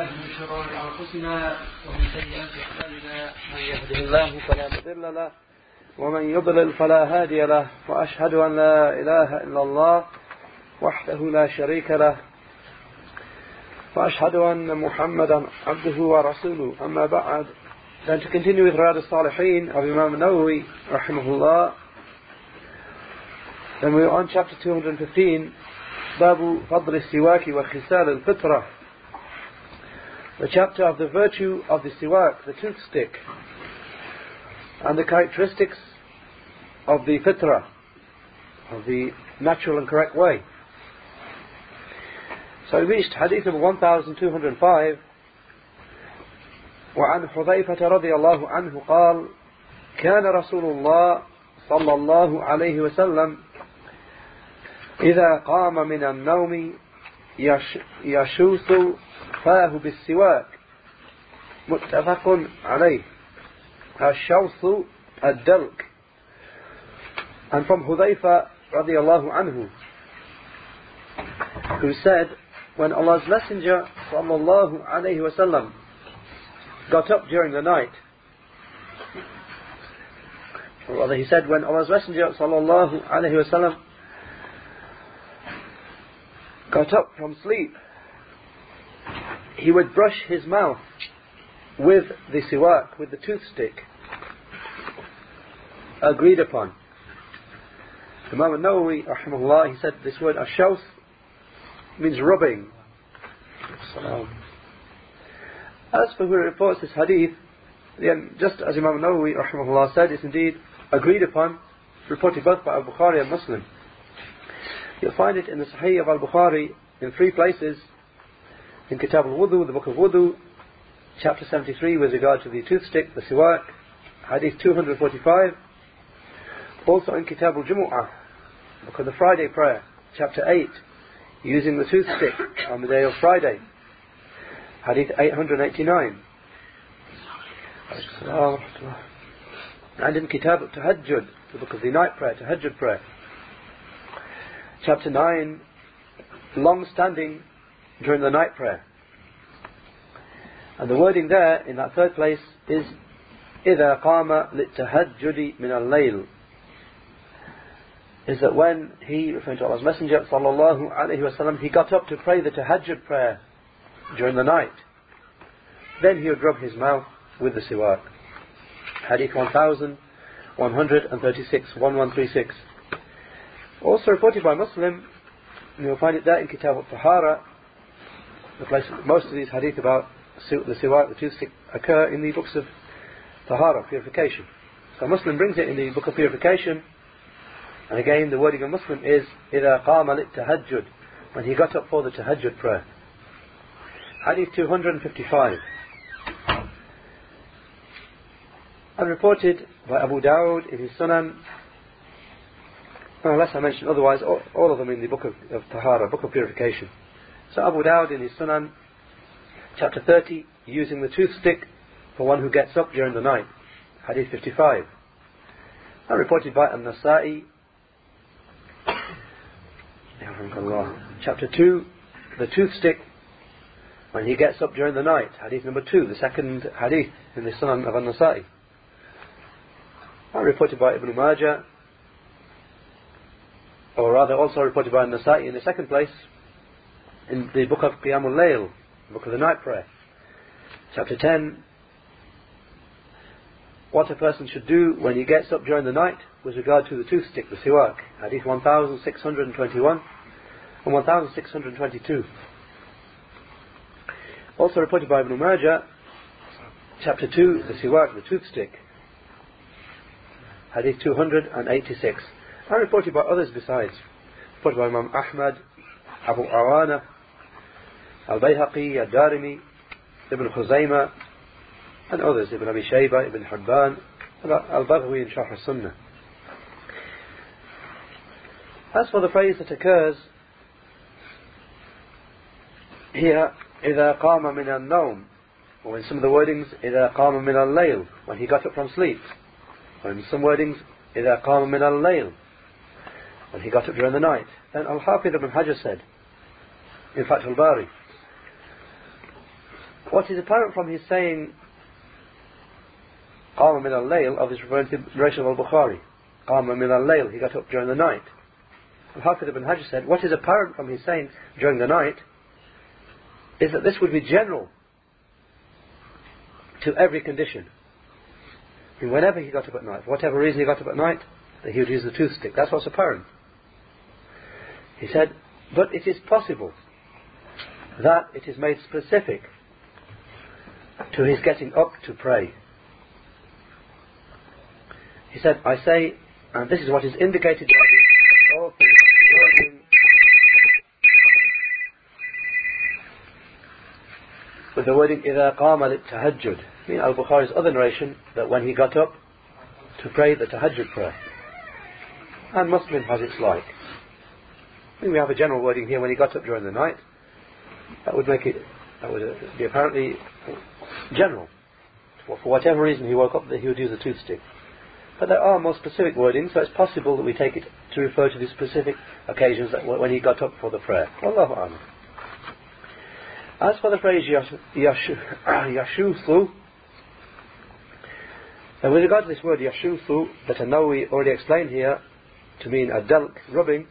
بالله من شرور أنفسنا ومن سيئات أعمالنا. من يهده الله فلا مضل له ومن يضلل فلا هادي له وأشهد أن لا إله إلا الله وحده لا شريك له وأشهد أن محمدا عبده ورسوله. أما بعد Then to continue with Riyad al-Salihin of Imam Nawawi rahimahullah then we're on chapter 215 باب فضل السواك وخسال الفطرة the chapter of the virtue of the siwak, the toothstick, and the characteristics of the fitra, of the natural and correct way. So we reached hadith number 1205 وعن حذيفة رضي الله عنه قال كان رسول الله صلى الله عليه وسلم إذا قام من النوم يشوث فاه بالسواك متفق عليه الشوث الدلك and from Hudayfa radiallahu anhu who said when Allah's Messenger sallallahu alayhi wasallam got up during the night or rather he said when Allah's Messenger sallallahu alayhi wasallam got up from sleep he would brush his mouth with the siwak, with the toothstick, agreed upon. Imam al-Nawawi, rahimahullah, he said this word ashawth means rubbing. As for who reports this hadith, then just as Imam Nawawi rahimahullah said, it's indeed agreed upon, reported both by Al-Bukhari and Muslim. You'll find it in the Sahih of Al-Bukhari in three places, in Kitab al-Wudu, the book of Wudu, chapter 73 with regard to the toothstick, the siwak, hadith 245. Also in Kitab al-Jumu'ah, book of the Friday prayer, chapter 8, using the toothstick on the day of Friday, hadith 889. And in Kitab al-Tahajjud, the book of the night prayer, Tahajjud prayer, chapter 9, long-standing during the night prayer. And the wording there in that third place is إذا قام للتهجد من الليل is that when he, referring to Allah's Messenger sallallahu alaihi wasallam, he got up to pray the tahajjud prayer during the night, then he would rub his mouth with the siwak. Hadith 1136, 1136. Also reported by Muslim, and you'll find it there in Kitab al-Tahara, the place most of these hadith about the siwak, the toothstick, occur in the books of tahara, purification. So Muslim brings it in the book of purification, and again the wording of Muslim is إِذَا قَامَ لِلتَّهَجُّد when he got up for the tahajjud prayer. Hadith 255. And reported by Abu Dawud in his Sunan, unless I mention otherwise, all, all, of them in the book of, of Tahara, book of purification. So Abu Dawud in his Sunan, chapter 30, using the toothstick for one who gets up during the night. Hadith 55. And reported by An-Nasa'i, chapter 2, the toothstick when he gets up during the night. Hadith number 2, the second hadith in the Sunan of An-Nasa'i. And reported by Ibn Majah, or rather also reported by An-Nasa'i in the second place, in the book of Qiyamul Layl, book of the night prayer, chapter 10, what a person should do when he gets up during the night with regard to the toothstick, the siwak, hadith 1621 and 1622. Also reported by Ibn Majah, chapter 2, the siwak, the toothstick, hadith 286, and reported by others besides, reported by Imam Ahmad, Abu Awana, البيهقي الدارمي ابن خزيمة and others ابن أبي شيبة ابن حبان البغوي in شرح السنة As for the phrase that occurs here, إذا قام من النوم, or in some of the wordings, إذا قام من الليل, when he got up from sleep, or in some wordings, إذا قام من الليل, when he got up during the night. Then Al-Hafidh ibn Hajar said, in Fath al-Bari, what is apparent from his saying Qama min al-layl, obviously referring to the narration of al-Bukhari. Qama min al-layl, he got up during the night. Al-Hafiz ibn Hajar said, what is apparent from his saying during the night is that this would be general to every condition. And whenever he got up at night, for whatever reason he got up at night, that he would use the toothstick. That's what's apparent. He said, but it is possible that it is made specific to his getting up to pray. He said, I say, and this is what is indicated by the author's wording with the wording إِذَا قَامَ لِلتَّهَجُّدِ mean Al-Bukhari's other narration that when he got up to pray the tahajjud prayer. And Muslim has its like. I mean, we have a general wording here when he got up during the night. That would make it, that would be apparently general. For, whatever reason he woke up, that he would use a toothstick. But there are more specific wordings, so it's possible that we take it to refer to the specific occasions that when he got up for the prayer. Allahu A'lam. As for the phrase Yashu yashuthu, and with regard to this word yashuthu, that An-Nawawi already explained here to mean a delk, rubbing,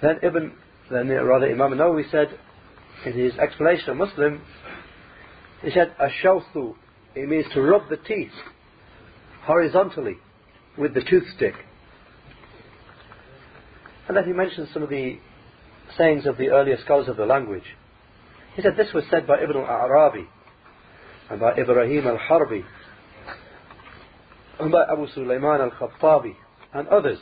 then Ibn, then rather Imam Nawawi said in his explanation of Muslim, he said ashawthu, it means to rub the teeth horizontally with the toothstick. And then he mentioned some of the sayings of the earlier scholars of the language. He said this was said by Ibn al-Arabi and by Ibrahim al-Harbi and by Abu Sulaiman al-Khattabi and others.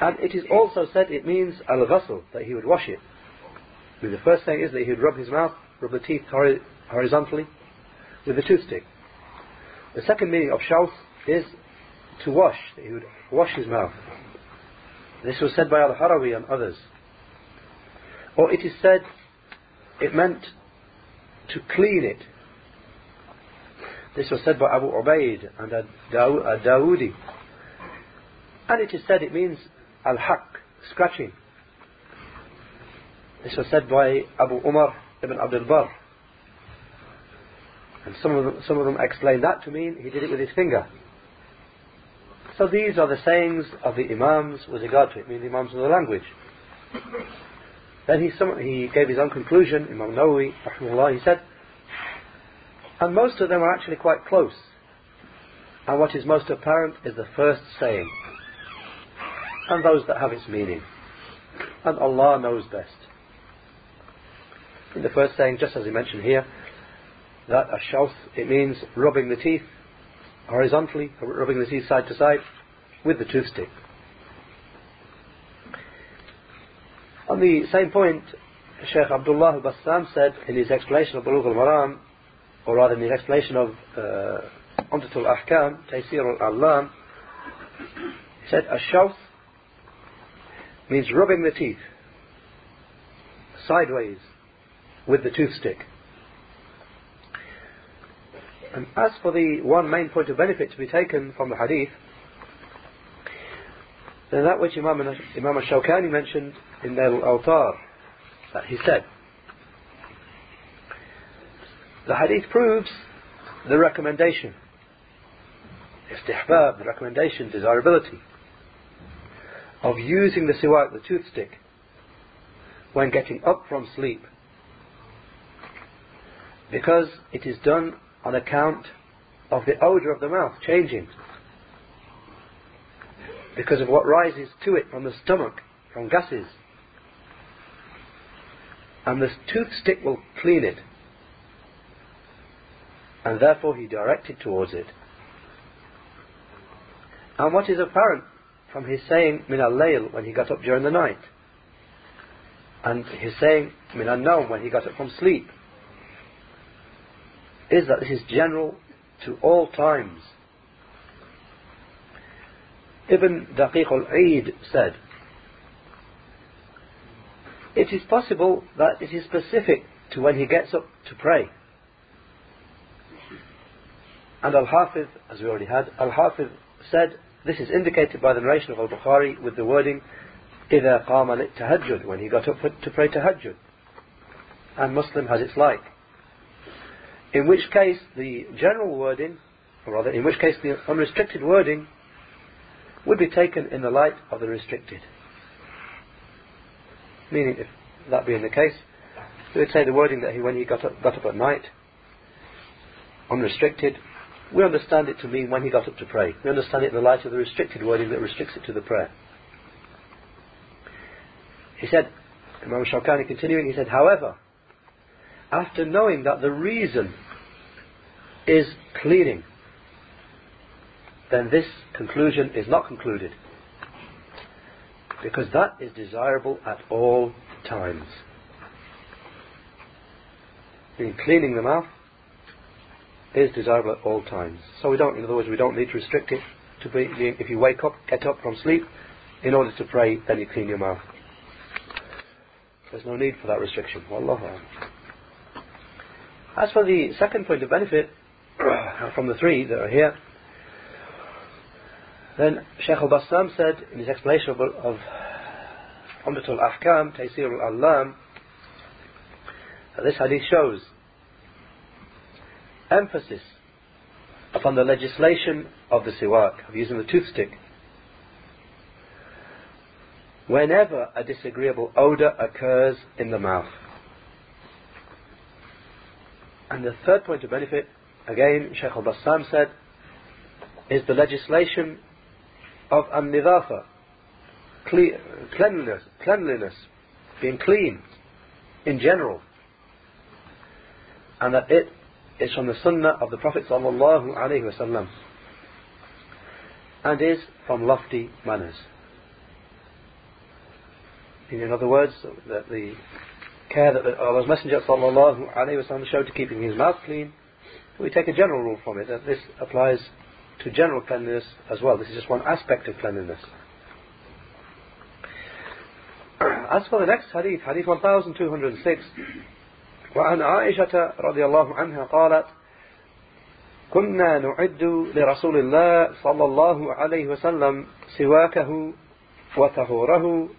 And it is also said it means al-ghasl, that he would wash it. The first thing is that he would rub his mouth, rub the teeth horizontally with the toothstick. The second meaning of shawth is to wash, that he would wash his mouth. This was said by Al-Harawi and others. Or it is said it meant to clean it. This was said by Abu Ubaid and Dawoodi. And it is said it means al-haq, scratching. This was said by Abu Umar ibn Abdul Barr. And some of, them, some of them explain that to mean he did it with his finger. So these are the sayings of the Imams with regard to it, meaning the Imams of the language. Then he, sum- he gave his own conclusion, Imam Nawawi, rahimahullah, he said, and most of them are actually quite close. And what is most apparent is the first saying, and those that have its meaning. And Allah knows best. In the first saying, just as he mentioned here, that ashawth, it means rubbing the teeth horizontally, rubbing the teeth side to side with the toothstick. On the same point, Sheikh Abdullah al-Bassam said in his explanation of Bulugh al-Maram, or rather in his explanation of uh, Umdatul Ahkam, Taysir al-Allam, he said, Ashawth means rubbing the teeth sideways with the toothstick. And as for the one main point of benefit to be taken from the hadith, then that which Imam, Imam al-Shawkani mentioned in Nail al-Awtar, that he said, the hadith proves the recommendation, istihbab, the recommendation, desirability, of using the siwak, the toothstick, when getting up from sleep. Because it is done on account of the odour of the mouth changing. Because of what rises to it from the stomach, from gases. And the toothstick will clean it. And therefore he directed towards it. And what is apparent from his saying min al-layl when he got up during the night, and his saying min al-nawm when he got up from sleep, is that this is general to all times. Ibn Daqiq al-Eid said, it is possible that it is specific to when he gets up to pray. And Al-Hafiz, as we already had, Al-Hafiz said, this is indicated by the narration of Al-Bukhari with the wording, إِذَا قَامَ لِلتَّهَجُّد when he got up to pray tahajjud. and Muslim has its like. In which case, the general wording, or rather, in which case the unrestricted wording would be taken in the light of the restricted. Meaning, if that being the case, we would say the wording that he, when he got up, got up at night, unrestricted, we understand it to mean when he got up to pray. We understand it in the light of the restricted wording that restricts it to the prayer. He said, Imam Shawkani continuing, he said, however, after knowing that the reason is cleaning, then this conclusion is not concluded. Because that is desirable at all times. Being cleaning the mouth is desirable at all times. So we don't, in other words, we don't need to restrict it to be, if you wake up, get up from sleep, in order to pray, then you clean your mouth. There's no need for that restriction. Wallahu As for the second point of benefit from the three that are here, then Sheikh al-Bassam said in his explanation of, of Umdatul Ahkam, Taysir al-Allam, that this hadith shows emphasis upon the legislation of the siwak, of using the toothstick. Whenever a disagreeable odour occurs in the mouth. And the third point of benefit, again, Sheikh al-Bassam said, is the legislation of an-nidafa, cleanliness, cleanliness, being clean in general. And that it is from the sunnah of the Prophet sallallahu alaihi wasallam and is from lofty manners. In other words, that the care that Allah's Messenger sallallahu alaihi wasallam showed to keeping his mouth clean, we take a general rule from it that this applies to general cleanliness as well. This is just one aspect of cleanliness. As for the next hadith, hadith 1206, وعن عائشة رضي الله عنها قالت كنا نعد لرسول الله صلى الله عليه وسلم سواكه وطهوره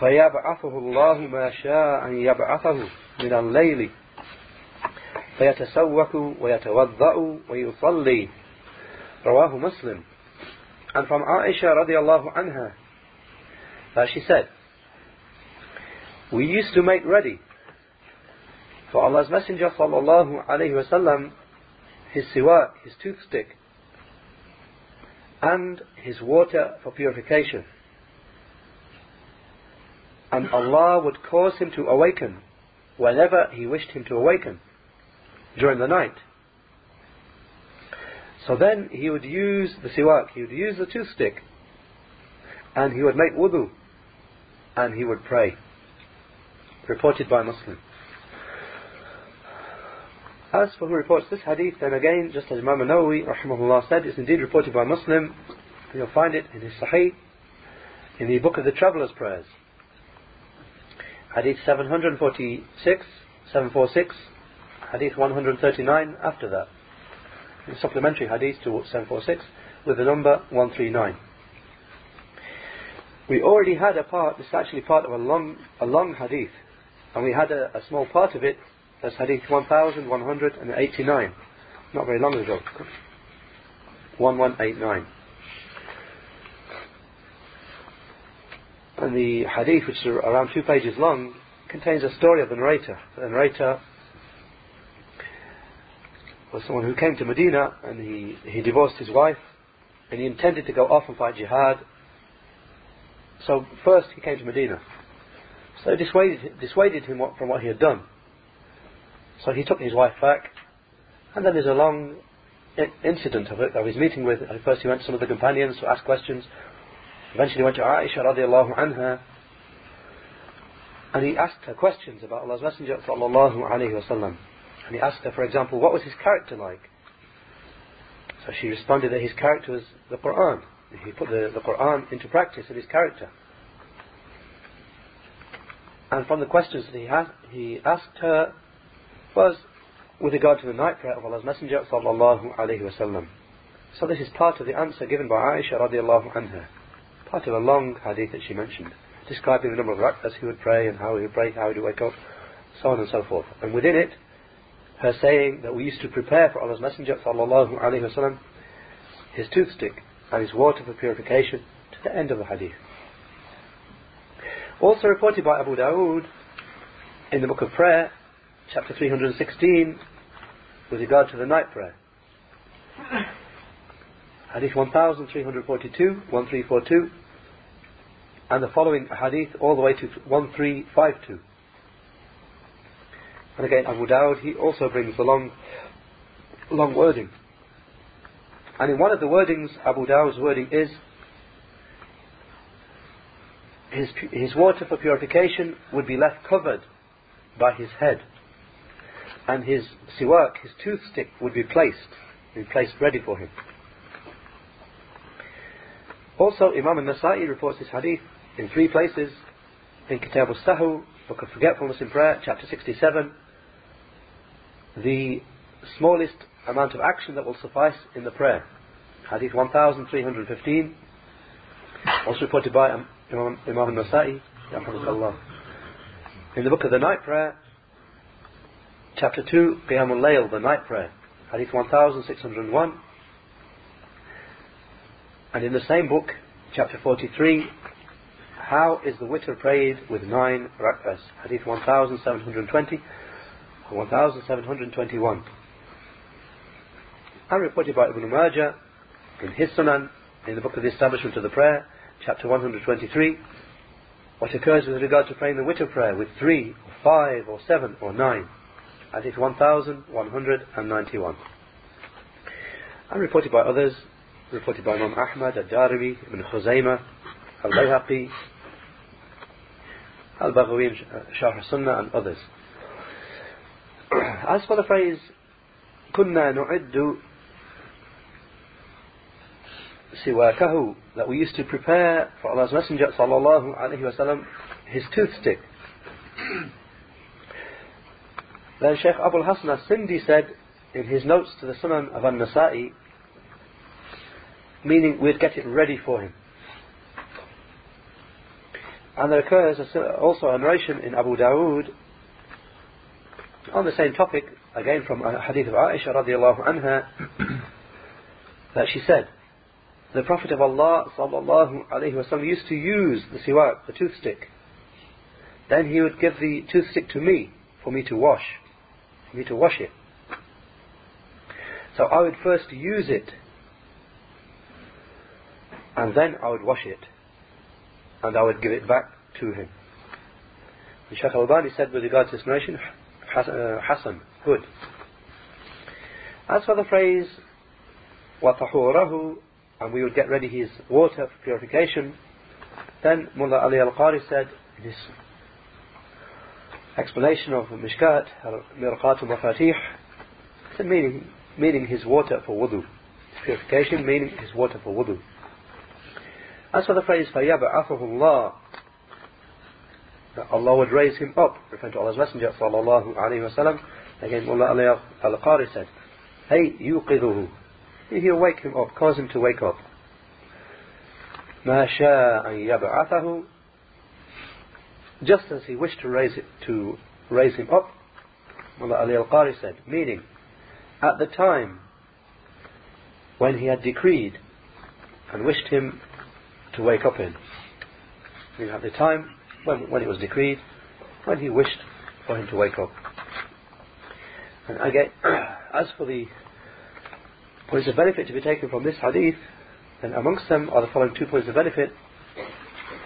فيبعثه الله ما شاء أن يبعثه من الليل فيتسوك ويتوضأ ويصلي رواه Muslim and from Aisha radiallahu anha that she said we used to make ready for Allah's Messenger sallallahu alayhi wasallam his siwak, his toothstick, and his water for purification. And Allah would cause him to awaken whenever He wished him to awaken during the night. So then he would use the siwak, he would use the toothstick, and he would make wudu, and he would pray. Reported by Muslim. As for who reports this hadith, then again, just as Imam Nawawi rahimahullah said, it's indeed reported by Muslim. You'll find it in his Sahih, in the book of the Traveller's Prayers. Hadith 746, 746, Hadith 139 after that. The supplementary Hadith to 746 with the number 139. We already had a part, this is actually part of a long, a long Hadith, and we had a, a small part of it as Hadith 1189. Not very long ago. 1189. And the Hadith, which is around two pages long, contains a story of the narrator. The narrator was someone who came to Medina and he, he divorced his wife and he intended to go off and fight jihad. So first he came to Medina. So dissuaded, dissuaded him from what he had done. So he took his wife back, and then there's a long incident of it. I was meeting with, first he went to some of the companions to ask questions, eventually went to Aisha radiallahu anha, and he asked her questions about Allah's Messenger sallallahu alayhi wasallam. And he asked her, for example, what was his character like? So she responded that his character was the Quran. He put the, the Quran into practice in his character. And from the questions that he, had, he asked her was with regard to the night prayer of Allah's Messenger sallallahu alaihi wasallam. So this is part of the answer given by Aisha radiallahu anha. Part of a long hadith that she mentioned, describing the number of rak'ahs he would pray and how he would pray, how he would wake up, so on and so forth. And within it, her saying that we used to prepare for Allah's Messenger sallallahu alaihi wasallam his toothstick and his water for purification to the end of the hadith. Also reported by Abu Dawood in the book of prayer, chapter 316, with regard to the night prayer. Hadith 1342, 1342, and the following hadith all the way to 1352. And again, Abu Dawud, he also brings the long, long wording. And in one of the wordings, Abu Dawud's wording is, his, his water for purification would be left covered by his head. And his siwak, his toothstick, would be placed, be placed ready for him. Also, Imam al-Nasa'i reports this hadith in three places. In Kitab al-Sahu, Book of Forgetfulness in Prayer, chapter 67, the smallest amount of action that will suffice in the prayer. Hadith 1315, also reported by Imam, al-Nasa'i, in the book of the night prayer, chapter 2, Qiyamul Layl, the night prayer, Hadith 1601, and in the same book, chapter 43, how is the witr prayed with nine rak'ahs? Hadith 1720 1721. And reported by Ibn Majah in his Sunan, in the book of the Establishment of the Prayer, chapter 123, what occurs with regard to praying the witr prayer with three, or five, or seven, or nine. Hadith 1191. And reported by others, reported by Imam Ahmad, Al-Darimi, Ibn Khuzaymah, Al-Bayhaqi, Al-Baghawi, Sharh Sunnah, and others. As for the phrase, كنا نعد siwakahu, that we used to prepare for Allah's Messenger sallallahu alaihi wasallam his toothstick. then Sheikh Abul Hasan al-Sindi said in his notes to the Sunan of An-Nasa'i, meaning we'd get it ready for him. And there occurs also a narration in Abu Dawood on the same topic, again from a hadith of Aisha radiallahu anha, that she said, the Prophet of Allah sallallahu alaihi wasallam used to use the siwak, the toothstick. Then he would give the toothstick to me for me to wash, for me to wash it. So I would first use it, and then I would wash it, and I would give it back to him. And Shaykh Al-Albani said with regard to this narration, uh, Hassan, good. As for the phrase, وَطَحُورَهُ and we would get ready his water for purification, then Mullah Ali Al-Qari said, this explanation of Mishkat, Mirqat al-Mafatih, meaning, meaning his water for wudu. Purification meaning his water for wudu. As for the phrase فَيَبْعَثُهُ اللَّهُ that Allah would raise him up, referring to Allah's Messenger sallallahu alayhi wa sallam, again Mullah Ali al-Qari said, Hey, yuqidhuhu, he'll wake him up, cause him to wake up. ما شاء أن يبعثه just as he wished to raise it to raise him up Mullah Ali al-Qari said meaning at the time when he had decreed and wished him to wake up in at the time when, when it was decreed when he wished for him to wake up and again as for the points of benefit to be taken from this hadith, then amongst them are the following two points of benefit.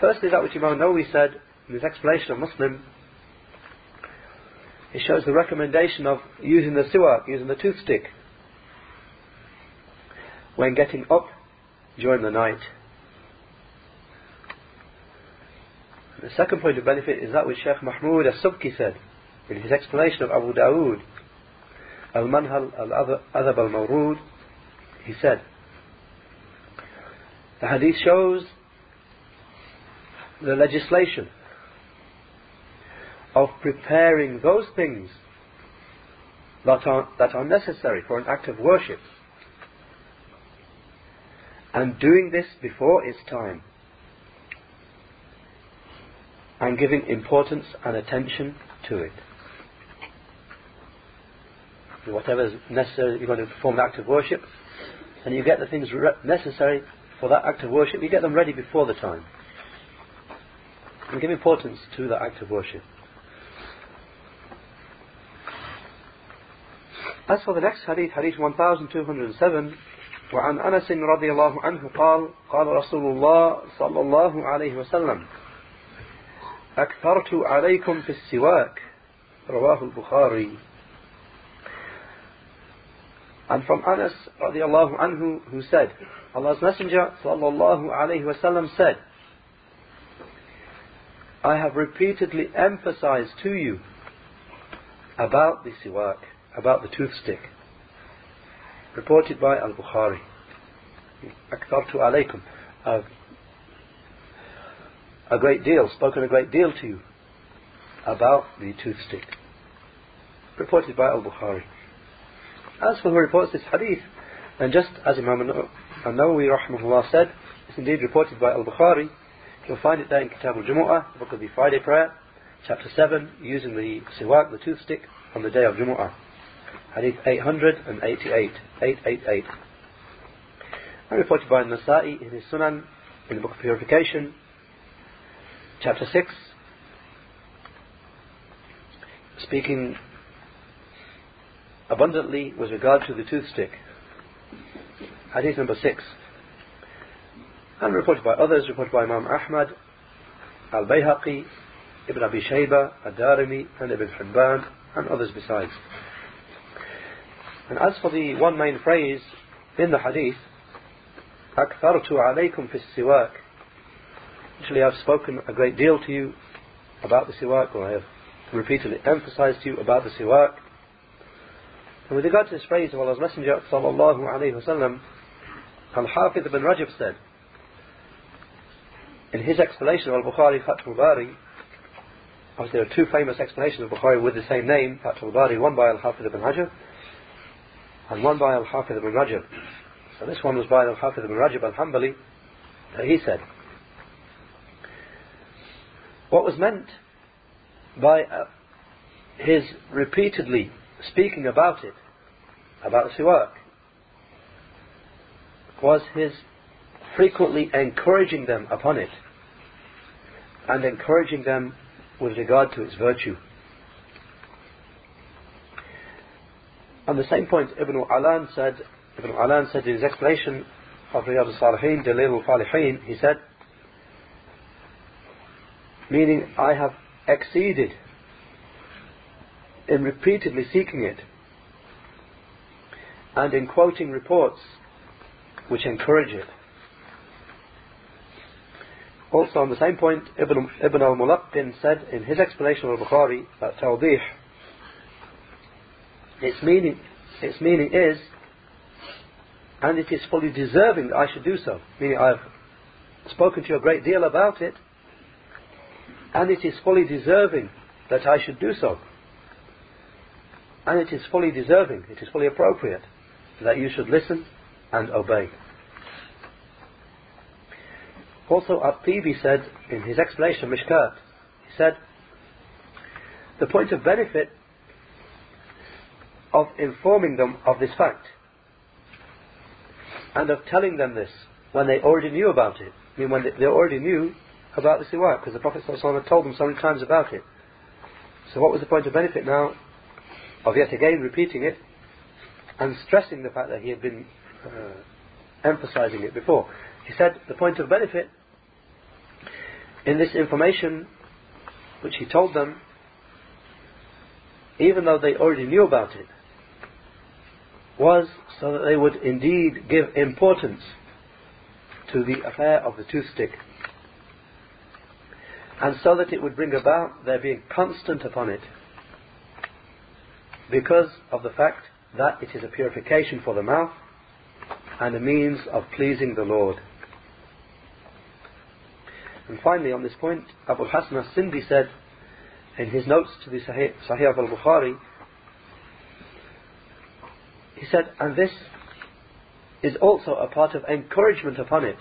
Firstly, that which Imam Nawawi said in his explanation of Muslim, it shows the recommendation of using the siwak, using the toothstick, when getting up during the night. The second point of benefit is that which Sheikh Mahmoud al-Subki said in his explanation of Abu Dawood, Al-Manhal al-Adhb al-Mawrud, he said, the hadith shows the legislation of preparing those things that are, that are necessary for an act of worship and doing this before its time and giving importance and attention to it. whatever is necessary, you're going to perform the act of worship, and you get the things re- necessary for that act of worship, you get them ready before the time. And give importance to the act of worship. As for the next hadith, hadith 1207, وعن أنس رضي الله عنه قال قال رسول الله صلى الله عليه وسلم أكثرت عليكم في السواك رواه البخاري And from Anas radiallahu anhu who said, Allah's Messenger sallallahu alayhi wasallam said, I have repeatedly emphasized to you about the siwak, about the toothstick. Reported by Al-Bukhari. أكثرت عليكم. I've a great deal, spoken a great deal to you about the toothstick. Reported by Al-Bukhari. As for who reports this hadith, and just as Imam An-Nawawi rahmahullah said, it's indeed reported by Al-Bukhari, you'll find it there in Kitab al-Jumu'ah, the book of the Friday prayer, chapter 7, using the siwak, the toothstick, on the day of Jumu'ah. Hadith 888, 888. And reported by Nasa'i in his Sunan, in the book of Purification, chapter 6, speaking abundantly with regard to the toothstick. Hadith number 6. And reported by others, reported by Imam Ahmad, Al Bayhaqi, Ibn Abi Shayba, Ad Darimi, and Ibn Hibban, and others besides. And as for the one main phrase in the hadith, أكثرت عليكم في السواك Actually, I've spoken a great deal to you about the siwak, or I have repeatedly emphasized to you about the siwak. And with regard to this phrase of Allah's Messenger, sallallahu alayhi wasallam, Al-Hafiz ibn Rajab said, in his explanation of Al-Bukhari Fathul Bari, obviously there are two famous explanations of Bukhari with the same name, Fathul Bari, one by Al-Hafiz ibn Rajab, and one by Al-Hafiz ibn Rajab. So this one was by Al-Hafiz ibn Rajab al-Hanbali, he said, what was meant by uh, his repeatedly speaking about it, about siwak, was his frequently encouraging them upon it and encouraging them with regard to its virtue. On the same point, Ibn Alan said, Ibn Alan said in his explanation of Riyadh al-Salihin, Dalil al-Falihin, he said, meaning I have exceeded in repeatedly seeking it and in quoting reports which encourage it. Also, on the same point, Ibn, Ibn al Mulaqqin said in his explanation of Bukhari that Tawdih, its meaning, its meaning is, and it is fully deserving that I should do so. Meaning, I've spoken to you a great deal about it, and it is fully deserving that I should do so. And it is fully deserving, it is fully appropriate that you should listen and obey. Also, At-Tibi said in his explanation of Mishkat, he said, the point of benefit of informing them of this fact and of telling them this when they already knew about it. I mean, when they, they already knew about this siwak because the Prophet ﷺ had told them so many times about it. So what was the point of benefit now of yet again repeating it and stressing the fact that he had been uh, emphasizing it before? He said the point of benefit in this information which he told them, even though they already knew about it, was so that they would indeed give importance to the affair of the toothstick and so that it would bring about their being constant upon it because of the fact that it is a purification for the mouth and a means of pleasing the Lord. And finally, on this point, Abu Hassan al-Sindi said in his notes to the Sahih, Sahih al-Bukhari, he said, and this is also a part of encouragement upon it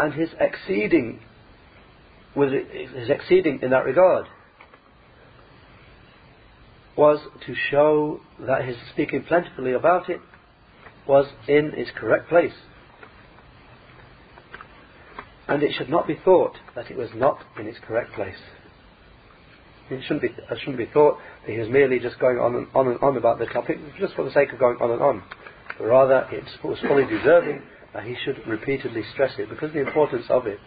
and his exceeding his exceeding in that regard was to show that his speaking plentifully about it was in its correct place. And it should not be thought that it was not in its correct place. It shouldn't be, it shouldn't be thought that he was merely just going on and on and on about the topic just for the sake of going on and on. But rather, it was fully deserving he should repeatedly stress it because of the importance of it.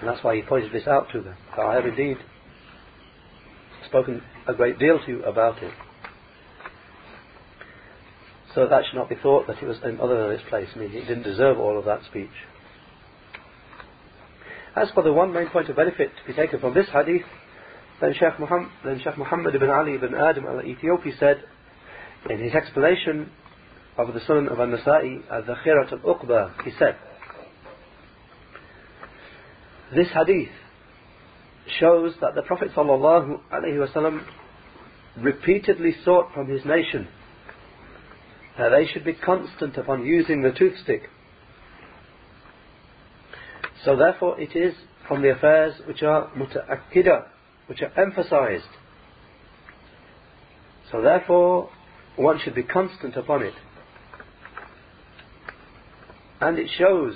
And that's why he pointed this out to them. I have indeed spoken a great deal to you about it. So that should not be thought that it was in other than its place, meaning it didn't deserve all of that speech. As for the one main point of benefit to be taken from this hadith, then Sheikh Muhammad, then Sheikh Muhammad ibn Ali ibn Adam al-Ethiopi said in his explanation of the Sunan of An-Nasa'i, al-Zakhirat al-Uqba, he said, this hadith shows that the Prophet ﷺ repeatedly sought from his nation that they should be constant upon using the toothstick. So therefore it is from the affairs which are muta'akkida, which are emphasized. So therefore one should be constant upon it. And it shows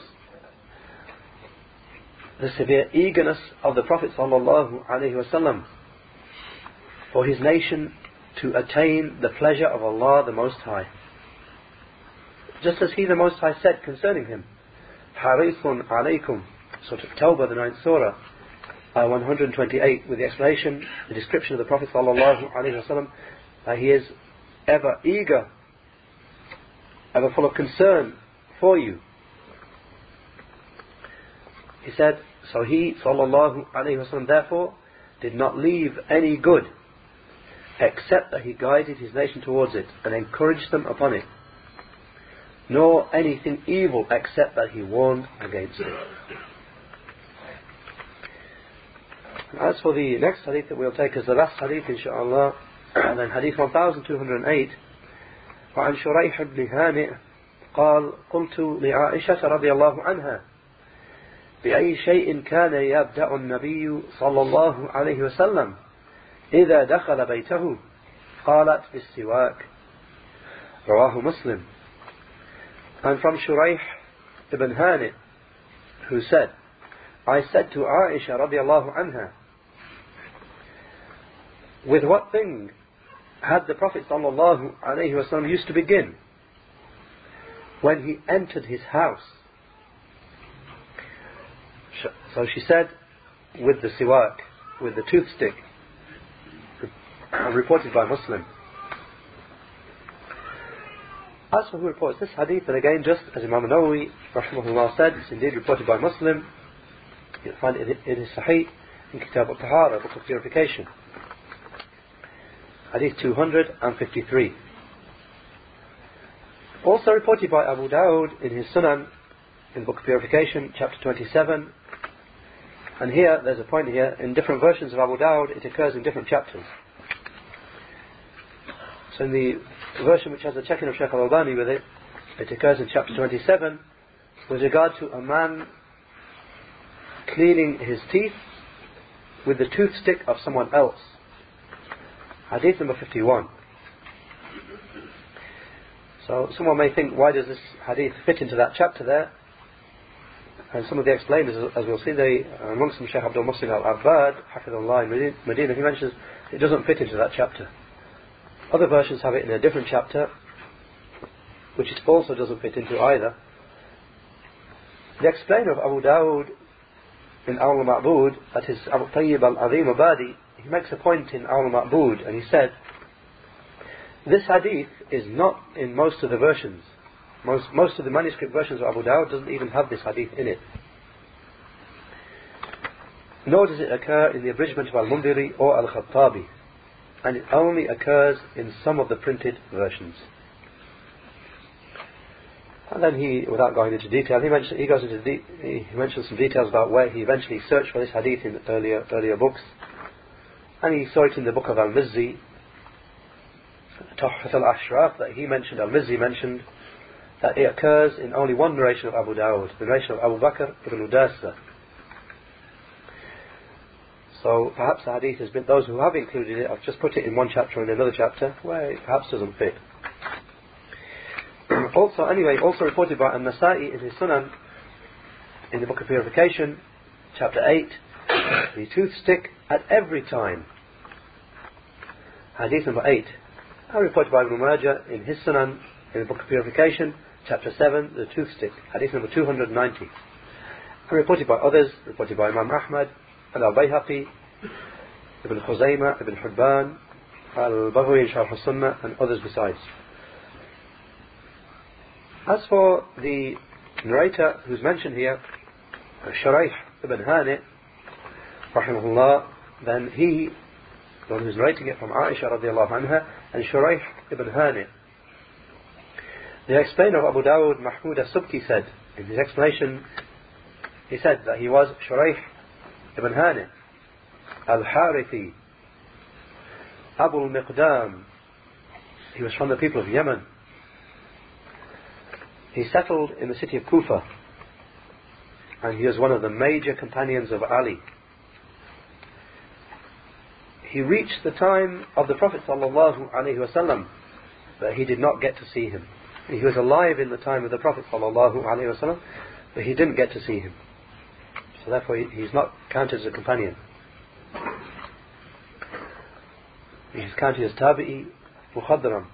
the severe eagerness of the Prophet ﷺ for his nation to attain the pleasure of Allah the Most High. Just as He the Most High said concerning him, Harithun alaykum, Surah Tawbah, the ninth surah, uh, 128, with the explanation, the description of the Prophet ﷺ, that he is ever eager, ever full of concern for you. He said, so he, sallallahu alayhi wasallam, therefore, did not leave any good except that he guided his nation towards it and encouraged them upon it, nor anything evil except that he warned against it. As for the next hadith that we'll take as the last hadith, inshaAllah, and then hadith 1208, وعن شريح بن هانئ قال قلت لعائشة رضي الله عنها بأي شيء كان يبدأ النبي صلى الله عليه وسلم إذا دخل بيته قالت بالسواك رواه مسلم and from Shuraih ibn Hanit who said I said to Aisha radiallahu anha with what thing had the Prophet sallallahu alayhi wasallam used to begin when he entered his house so she said, with the siwak, with the toothstick, reported by Muslim. As for who reports this hadith, and again, just as Imam Nawawi, rahimahullah, said, it's indeed reported by Muslim. You'll find it in his Sahih, in Kitab al-Tahara, Book of Purification. Hadith 253. Also reported by Abu Dawud in his Sunan, in Book of Purification, chapter 27, and here, there's a point here, in different versions of Abu Dawud, it occurs in different chapters. So in the version which has the checking of Shaykh al-Albani with it, it occurs in chapter 27 with regard to a man cleaning his teeth with the toothstick of someone else. Hadith number 51. So someone may think, why does this hadith fit into that chapter there? And some of the explainers, as we'll see, they, amongst them Sheikh Abdul Muhsin al-Abbad, Hafidullah in Medina, he mentions it doesn't fit into that chapter. Other versions have it in a different chapter, which it also doesn't fit into either. The explainer of Abu Dawud in Awn al-Ma'bud, that is Abu Tayyib al-Azim Abadi, he makes a point in Awn al-Ma'bud, and he said, this hadith is not in most of the versions. Most, most of the manuscript versions of Abu Dawud doesn't even have this hadith in it. Nor does it occur in the abridgment of Al-Mundhiri or Al-Khattabi. And it only occurs in some of the printed versions. And then he, without going into detail, he, mentioned, he goes into de- he mentions some details about where he eventually searched for this hadith in earlier earlier books, and he saw it in the book of Al Mizzi, Tuhfat al Ashraf that he mentioned, Al Mizzi mentioned, that it occurs in only one narration of Abu Dawud, the narration of Abu Bakr ibn Udasa. So perhaps the hadith has been, those who have included it, I've just put it in one chapter and another chapter where it perhaps doesn't fit. also, anyway, also reported by An-Nasa'i in his Sunan, in the Book of Purification, chapter 8, the tooth stick at every time. Hadith number 8. And reported by Ibn Majah in his Sunan, in the Book of Purification, chapter 7, the tooth stick. Hadith number 290. And reported by others, reported by Imam Ahmad, and Al-Bayhaqi, Ibn Khuzaymah, Ibn Hibban, Al-Baghawi in Sharh al-Sunnah, and others besides. As for the narrator who's mentioned here, Shuraih ibn Hani, rahimahullah, then he, the one who's narrating it from Aisha radiallahu anha, and Shuraih ibn Hani. The explainer of Abu Dawud, Mahmud as-Subki said, in his explanation, he said that he was Shuraih ibn Hani, al-Harithi, Abu al-Miqdam. He was from the people of Yemen. He settled in the city of Kufa, and he was one of the major companions of Ali. He reached the time of the Prophet ﷺ, but he did not get to see him. He was alive in the time of the Prophet ﷺ, but he didn't get to see him. So therefore he's not counted as a companion. He's counted as Tabi'i Mukhadram,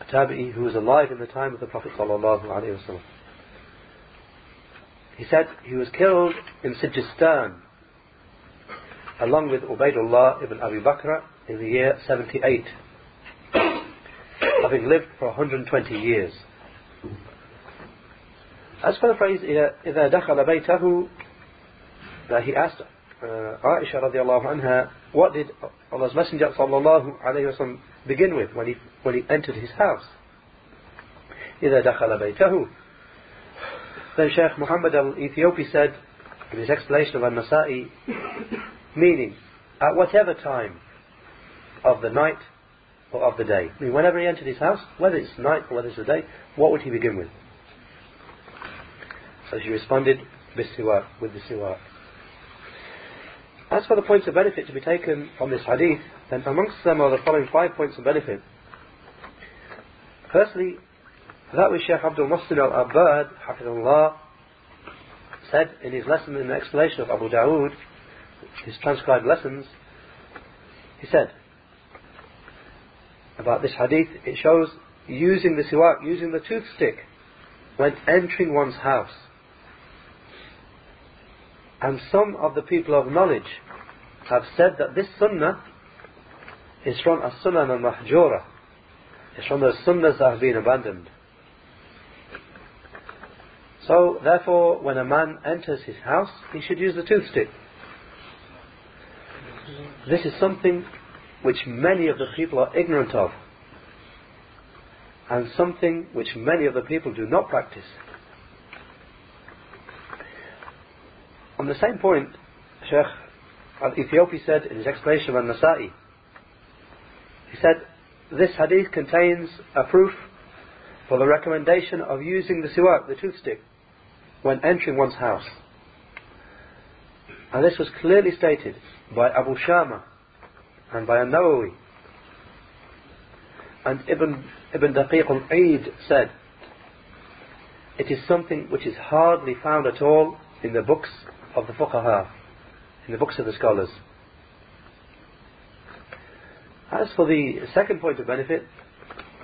a Tabi'i who was alive in the time of the Prophet ﷺ. He said he was killed in Sijistan along with Ubaidullah ibn Abi Bakr in the year 78, having lived for 120 years. As for the phrase إذا دخل بيته that he asked uh, Aisha radiallahu anha what did Allah's Messenger sallallahu alayhi wasallam begin with when he, when he entered his house إذا دخل بيته then Sheikh Muhammad al-Ethiopi said in his explanation of An-Nasa'i meaning at whatever time of the night or of the day. I mean whenever he entered his house whether it's night or whether it's the day what would he begin with? So she responded bisiwak with the siwak as for the points of benefit to be taken from this hadith, then amongst them are the following five points of benefit. Firstly, that which Shaykh Abdul Muhsin al-Abbad, Hafidullah, said in his lesson in the explanation of Abu Dawood, his transcribed lessons, he said about this hadith, it shows using the siwak, using the toothstick when entering one's house. And some of the people of knowledge have said that this sunnah is from a sunnah al-mahjura. It's from the sunnahs that have been abandoned. So, therefore, when a man enters his house, he should use the toothstick. This is something which many of the people are ignorant of, and something which many of the people do not practice. On the same point, Sheikh al-Ethiopi said in his explanation of An-Nasa'i, he said, this hadith contains a proof for the recommendation of using the siwak, the toothstick, when entering one's house. And this was clearly stated by Abu Shama and by An-Nawawi. And Ibn, Ibn Daqiq al-Eid said, it is something which is hardly found at all in the books of the fuqaha, in the books of the scholars. As for the second point of benefit,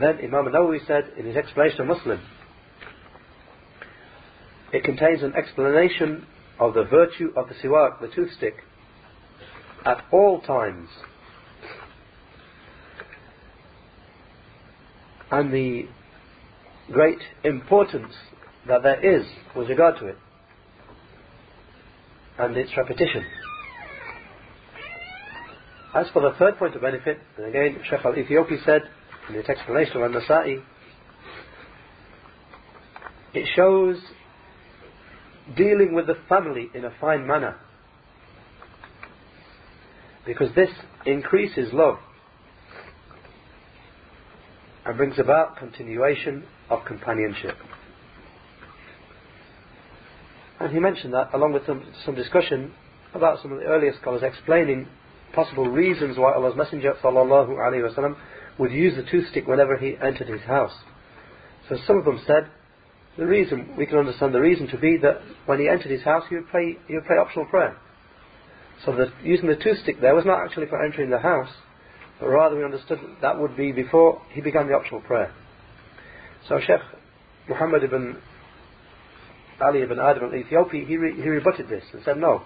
then Imam Nawawi said in his explanation of Muslim, it contains an explanation of the virtue of the siwak, the toothstick, at all times. And the great importance that there is with regard to it and its repetition. As for the third point of benefit, and again Sheikh al-Ethiopi said in his explanation of An-Nasa'i, it shows dealing with the family in a fine manner. Because this increases love and brings about continuation of companionship. And he mentioned that along with some, some discussion about some of the earlier scholars explaining possible reasons why Allah's Messenger wasallam would use the toothstick whenever he entered his house. So some of them said the reason we can understand the reason to be that when he entered his house he would pray he would pray optional prayer. So that using the toothstick there was not actually for entering the house, but rather we understood that, would be before he began the optional prayer. So Sheikh Muhammad ibn Ali ibn Adam al-Ethiopi, he, re- he rebutted this and said no.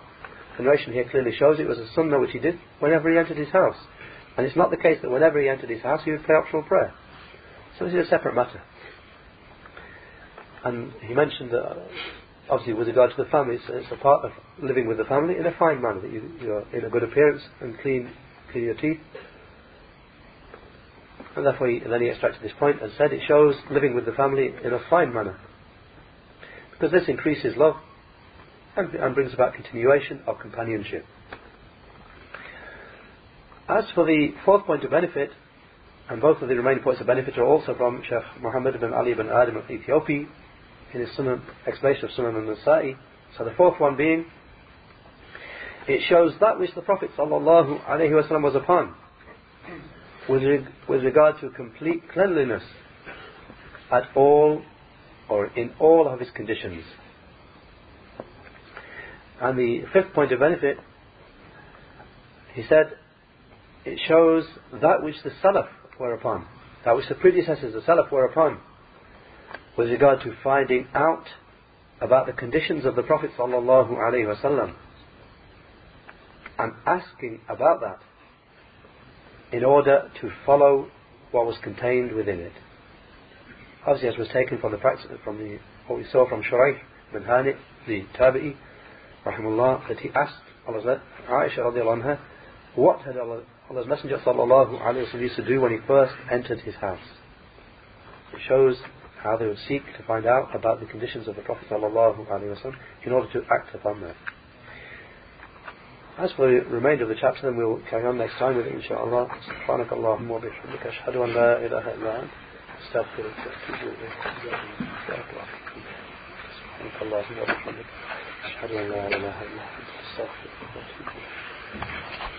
The narration here clearly shows it was a sunnah which he did whenever he entered his house. And it's not the case that whenever he entered his house he would pray optional prayer. So this is a separate matter. And he mentioned that, uh, obviously, with regard to the family, it's, it's, a part of living with the family in a fine manner, that you, you're in a good appearance and clean, clean your teeth. And therefore, he, then he extracted this point and said it shows living with the family in a fine manner. Because this increases love and, and brings about continuation of companionship. As for the fourth point of benefit, and both of the remaining points of benefit are also from Sheikh Muhammad ibn Ali ibn Adam of Ethiopia in his Sunan, explanation of Sunan al-Nasa'i. So the fourth one being, it shows that which the Prophet wasallam was upon, with, reg- with regard to complete cleanliness at all or in all of his conditions. And the fifth point of benefit, he said, it shows that which the Salaf were upon, that which the predecessors, the Salaf were upon, with regard to finding out about the conditions of the Prophet sallallahu wasallam and asking about that in order to follow what was contained within it. Obviously, as was taken from the practice, from the what we saw from Shuraih bin Hani, the Tabi'i, rahimullah, that he asked Aisha radiallahu anha, what had Allah, Allah's Messenger sallallahu alaihi wasallam used to do when he first entered his house. It shows how they would seek to find out about the conditions of the Prophet sallallahu alaihi wasallam in order to act upon them. As for the remainder of the chapter, then we'll carry on next time with it, inshallah. سبحانك اللهم وبحمدك أشهد أن لا إله إلا أنت أستغفرك وأتوب إليك. سبحانك اللهم وبحمدك أشهد أن لا إله إلا أنت أستغفرك وأتوب إليك.